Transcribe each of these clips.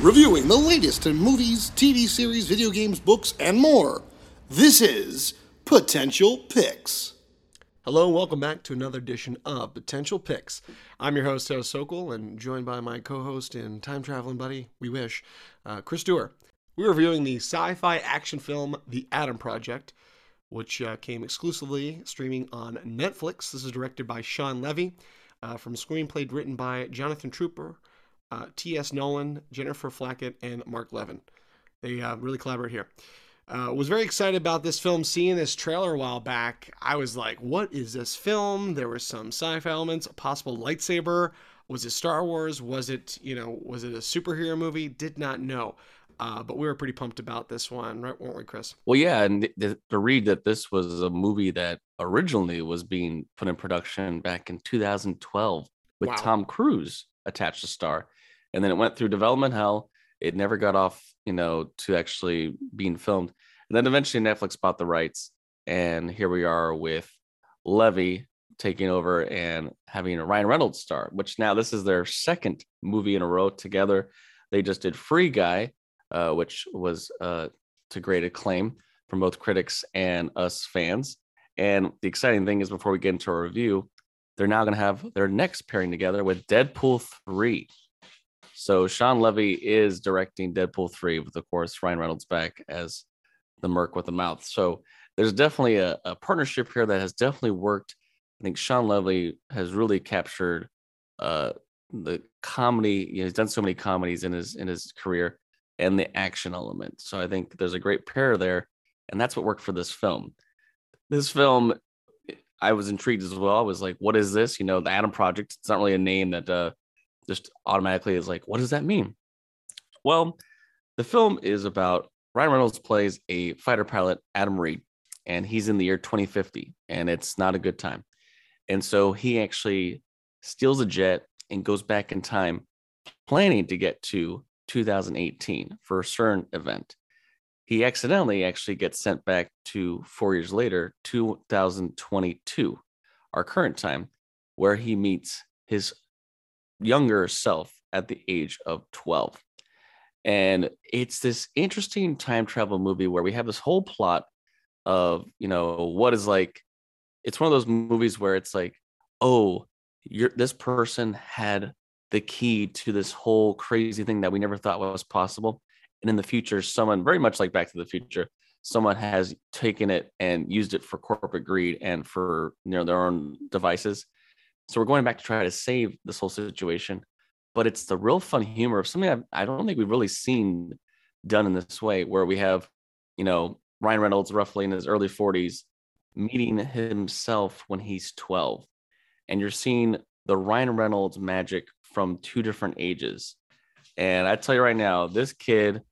Reviewing the latest in movies, TV series, video games, books, and more. This is Potential Picks. Hello and welcome back to another edition of Potential Picks. I'm your host, Joe Sokol, and joined by my co-host and time traveling buddy, we wish, uh, Chris Dewar. We're reviewing the sci-fi action film The Adam Project, which uh, came exclusively streaming on Netflix. This is directed by Shawn Levy, uh, from screenplay written by Jonathan Tropper, uh, T.S. Nowlin, Jennifer Flackett, and Mark Levin. They uh, really collaborate here. Uh, was very excited about this film. Seeing this trailer a while back, I was like, "What is this film?" There were some sci-fi elements, a possible lightsaber. Was it Star Wars? Was it you know? Was it a superhero movie? Did not know. Uh, but we were pretty pumped about this one, right? Weren't we, Chris? Well, yeah, and th- th- to read that this was a movie that originally was being put in production back in 2012 with Wow. Tom Cruise attached to star, and then it went through development hell. It never got off, you know, to actually being filmed, and then eventually Netflix bought the rights, and here we are with Levy taking over and having a Ryan Reynolds star. Which now this is their second movie in a row together. They just did Free Guy, uh, which was uh, to great acclaim from both critics and us fans. And the exciting thing is, before we get into our review, they're now going to have their next pairing together with Deadpool 3. So Shawn Levy is directing Deadpool 3 with, of course, Ryan Reynolds back as the Merc with the mouth. So there's definitely a, a partnership here that has definitely worked. I think Shawn Levy has really captured uh, the comedy. You know, he's done so many comedies in his in his career and the action element. So I think there's a great pair there, and that's what worked for this film. This film, I was intrigued as well. I was like, "What is this?" You know, the Adam Project. It's not really a name that uh, just automatically is like, "What does that mean?" Well, the film is about Ryan Reynolds plays a fighter pilot, Adam Reed, and he's in the year 2050, and it's not a good time. And so he actually steals a jet and goes back in time, planning to get to 2018 for a certain event. He accidentally actually gets sent back to four years later, 2022, our current time, where he meets his younger self at the age of 12. And it's this interesting time travel movie where we have this whole plot of, you know, what is like, it's one of those movies where it's like, oh, you're this person had the key to this whole crazy thing that we never thought was possible. And in the future, someone very much like Back to the Future, someone has taken it and used it for corporate greed and for you know their own devices. So we're going back to try to save this whole situation. But it's the real fun humor of something I've, I don't think we've really seen done in this way, where we have, you know, Ryan Reynolds roughly in his early 40s meeting himself when he's 12. And you're seeing the Ryan Reynolds magic from two different ages. And I tell you right now, this kid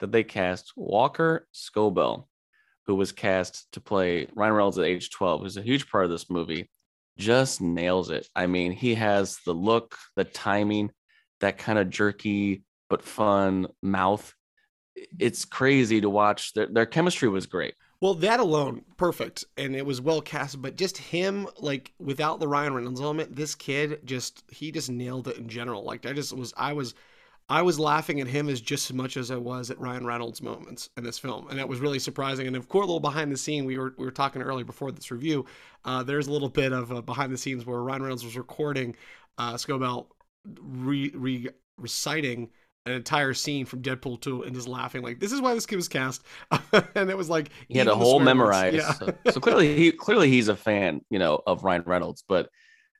that they cast, Walker Scobell, who was cast to play Ryan Reynolds at age 12, who's a huge part of this movie, just nails it. I mean, he has the look, the timing, that kind of jerky but fun mouth. It's crazy to watch. Their, their chemistry was great. Well, that alone, perfect, and it was well cast. But just him, like without the Ryan Reynolds element, this kid just he just nailed it in general. Like I just was, I was, I was laughing at him as just as much as I was at Ryan Reynolds moments in this film, and that was really surprising. And of course, a little behind the scene, we were we were talking earlier before this review. Uh, there's a little bit of uh, behind the scenes where Ryan Reynolds was recording uh, Scobell re, re reciting an entire scene from Deadpool 2 and just laughing like this is why this kid was cast and it was like He had a whole memorized. yeah So, so clearly, he clearly he's a fan, you know, of Ryan Reynolds. But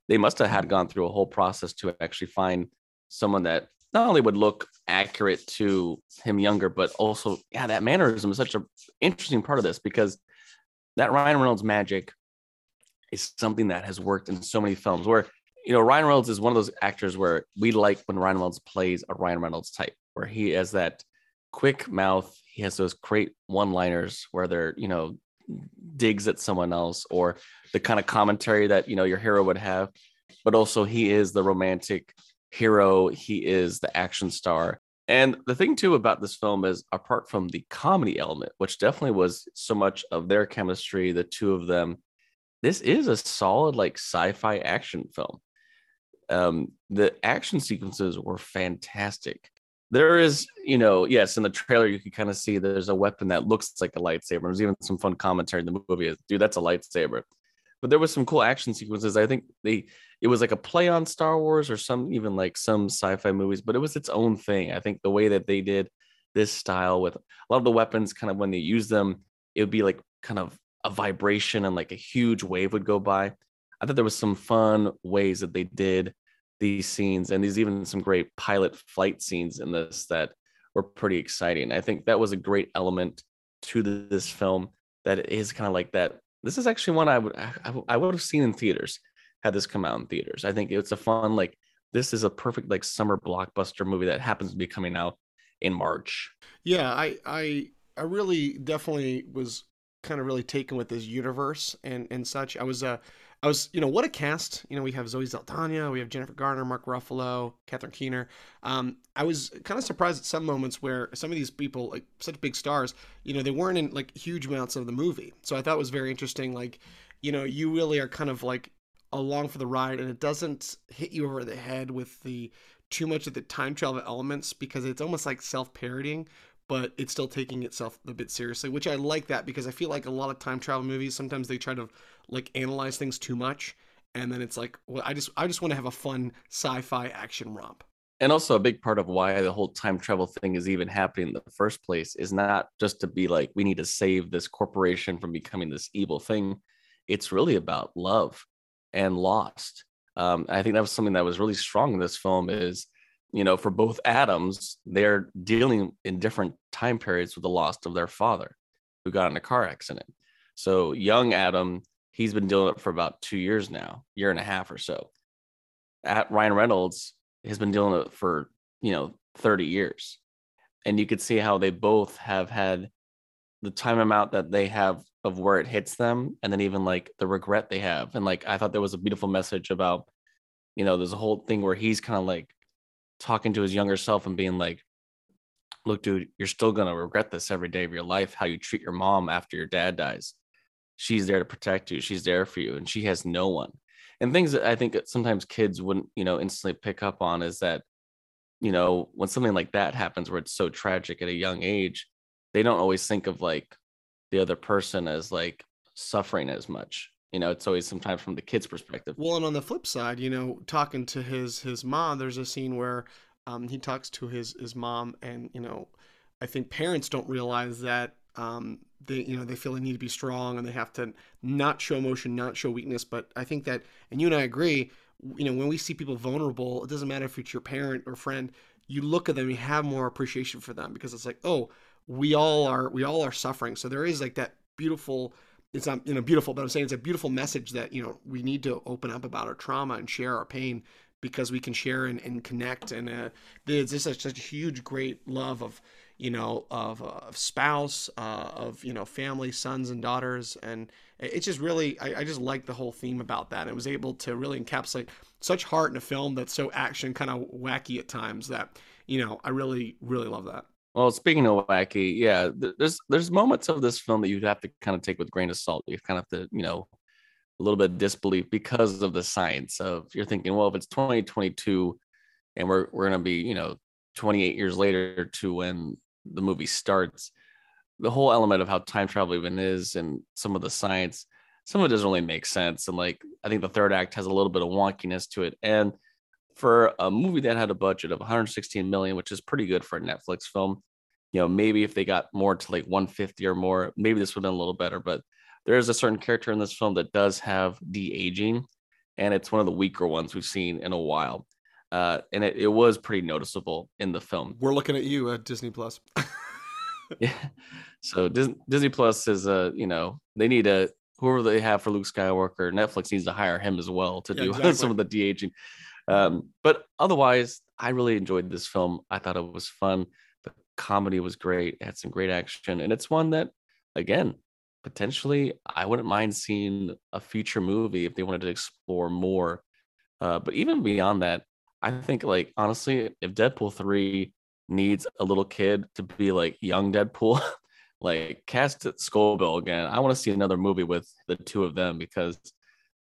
they must have had gone through a whole process to actually find someone that not only would look accurate to him younger, but also, yeah, that mannerism is such a interesting part of this because that Ryan Reynolds magic is something that has worked in so many films where you know Ryan Reynolds is one of those actors where we like when Ryan Reynolds plays a Ryan Reynolds type where he has that quick mouth he has those great one liners where they're you know digs at someone else or the kind of commentary that you know your hero would have but also he is the romantic hero he is the action star And the thing too about this film is, apart from the comedy element, which definitely was so much of their chemistry, the two of them, this is a solid like sci-fi action film. Um, the action sequences were fantastic. There is, you know, yes, in the trailer you can kind of see there's a weapon that looks like a lightsaber. There's even some fun commentary in the movie. Dude, that's a lightsaber. But there was some cool action sequences. I think they it was like a play on Star Wars or some even like some sci-fi movies, but it was its own thing. I think the way that they did this style with a lot of the weapons, kind of when they use them, it would be like kind of a vibration and like a huge wave would go by. I thought there was some fun ways that they did these scenes and these even some great pilot flight scenes in this that were pretty exciting. I think that was a great element to this film that is kind of like that. This is actually one I would I, I would have seen in theaters had this come out in theaters. I think it's a fun like this is a perfect like summer blockbuster movie that happens to be coming out in March. Yeah, I I I really definitely was kind of really taken with this universe and and such. I was uh I was, you know, what a cast. You know, we have Zoe Saldana, we have Jennifer Garner, Mark Ruffalo, Catherine Keener. Um, I was kind of surprised at some moments where some of these people, like such big stars, you know, they weren't in like huge amounts of the movie. So I thought it was very interesting. Like, you know, you really are kind of like along for the ride, and it doesn't hit you over the head with the too much of the time travel elements because it's almost like self parodying but it's still taking itself a bit seriously, which I like that because I feel like a lot of time travel movies sometimes they try to like analyze things too much, and then it's like, well, I just I just want to have a fun sci-fi action romp. And also a big part of why the whole time travel thing is even happening in the first place is not just to be like we need to save this corporation from becoming this evil thing. It's really about love and lost. Um, I think that was something that was really strong in this film is you know, for both Adams, they're dealing in different time periods with the loss of their father who got in a car accident. So young Adam, he's been dealing it for about two years now, year and a half or so. At Ryan Reynolds has been dealing it for, you know, 30 years. And you could see how they both have had the time amount that they have of where it hits them and then even like the regret they have. And like I thought there was a beautiful message about, you know, there's a whole thing where he's kind of like talking to his younger self and being like, look, dude, you're still going to regret this every day of your life, how you treat your mom after your dad dies. She's there to protect you. She's there for you. And she has no one. And things that I think that sometimes kids wouldn't, you know, instantly pick up on is that, you know, when something like that happens where it's so tragic at a young age, they don't always think of like the other person as like suffering as much you know it's always sometimes from the kid's perspective. Well and on the flip side you know talking to his his mom there's a scene where um, he talks to his his mom and you know i think parents don't realize that um, they you know they feel they need to be strong and they have to not show emotion not show weakness. But i think that and you and i agree you know when we see people vulnerable it doesn't matter if it's your parent or friend you look at them you have more appreciation for them because it's like oh we all are we all are suffering. So there is like that beautiful it's you know beautiful, but I'm saying it's a beautiful message that you know we need to open up about our trauma and share our pain because we can share and, and connect. And uh, there's just such, such a huge, great love of you know of, uh, of spouse, uh, of you know family, sons and daughters, and it's just really I, I just like the whole theme about that. It was able to really encapsulate such heart in a film that's so action kind of wacky at times that you know I really really love that. Well, speaking of wacky, yeah, there's there's moments of this film that you have to kind of take with grain of salt. You kind of have to, you know, a little bit of disbelief because of the science of you're thinking, well, if it's 2022 and we're we're gonna be, you know, 28 years later to when the movie starts, the whole element of how time travel even is and some of the science, some of it doesn't really make sense. And like I think the third act has a little bit of wonkiness to it. And for a movie that had a budget of 116 million, which is pretty good for a Netflix film. You know, maybe if they got more to like 150 or more, maybe this would have been a little better. But there is a certain character in this film that does have de aging, and it's one of the weaker ones we've seen in a while. Uh, and it, it was pretty noticeable in the film. We're looking at you at Disney Plus. yeah. So Disney, Disney Plus is a, you know, they need a whoever they have for Luke Skywalker, Netflix needs to hire him as well to yeah, do exactly. some of the de aging. Um, but otherwise, I really enjoyed this film. I thought it was fun. The comedy was great. It had some great action, and it's one that, again, potentially I wouldn't mind seeing a future movie if they wanted to explore more. Uh, but even beyond that, I think like honestly, if Deadpool three needs a little kid to be like young Deadpool, like cast Scobell again. I want to see another movie with the two of them because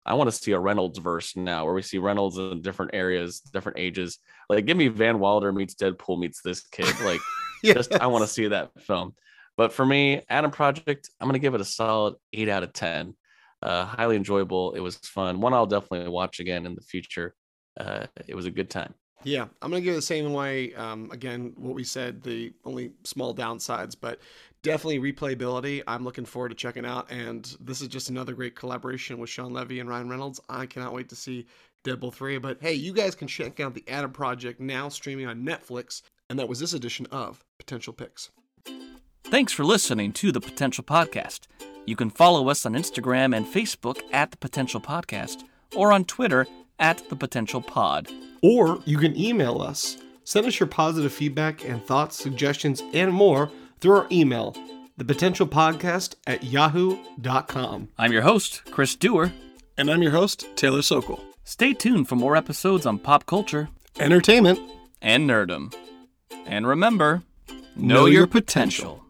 I want to see a Reynolds verse now where we see Reynolds in different areas, different ages. Like, give me Van Wilder meets Deadpool meets this kid. Like, yes. just I want to see that film. But for me, Adam Project, I'm gonna give it a solid eight out of ten. Uh, highly enjoyable. It was fun. One I'll definitely watch again in the future. Uh, it was a good time. Yeah, I'm gonna give it the same way. Um, again, what we said, the only small downsides, but definitely replayability. I'm looking forward to checking out, and this is just another great collaboration with Shawn Levy and Ryan Reynolds. I cannot wait to see Deadpool 3. But hey, you guys can check out the Adam Project now streaming on Netflix, and that was this edition of Potential Picks. Thanks for listening to the Potential Podcast. You can follow us on Instagram and Facebook at the Potential Podcast, or on Twitter at the Potential Pod. Or you can email us. Send us your positive feedback and thoughts, suggestions, and more through our email, thepotentialpodcast at yahoo.com. I'm your host, Chris Dewar. And I'm your host, Taylor Sokol. Stay tuned for more episodes on pop culture, entertainment, and nerdom. And remember, know, know your, your potential. potential.